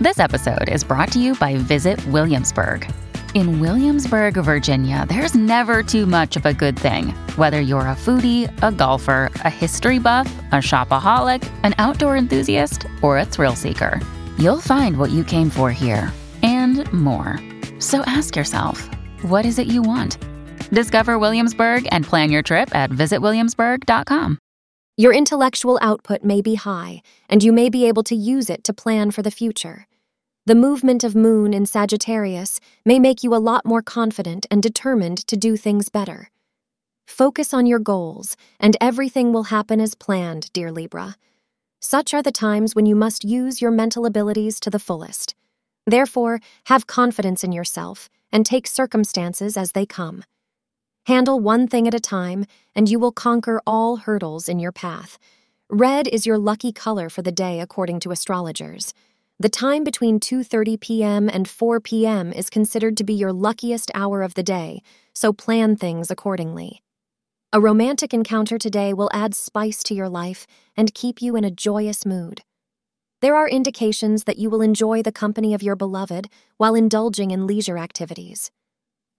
This episode is brought to you by Visit Williamsburg. In Williamsburg, Virginia, there's never too much of a good thing. Whether you're a foodie, a golfer, a history buff, a shopaholic, an outdoor enthusiast, or a thrill seeker, you'll find what you came for here and more. So ask yourself, what is it you want? Discover Williamsburg and plan your trip at visitwilliamsburg.com. Your intellectual output may be high, and you may be able to use it to plan for the future. The movement of Moon in Sagittarius may make you a lot more confident and determined to do things better. Focus on your goals, and everything will happen as planned, dear Libra. Such are the times when you must use your mental abilities to the fullest. Therefore, have confidence in yourself and take circumstances as they come. Handle one thing at a time, and you will conquer all hurdles in your path. Red is your lucky color for the day according to astrologers. The time between 2:30 p.m. and 4 p.m. is considered to be your luckiest hour of the day, so plan things accordingly. A romantic encounter today will add spice to your life and keep you in a joyous mood. There are indications that you will enjoy the company of your beloved while indulging in leisure activities.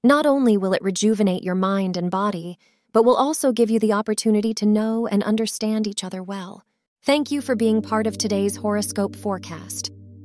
Not only will it rejuvenate your mind and body, but will also give you the opportunity to know and understand each other well. Thank you for being part of today's horoscope forecast.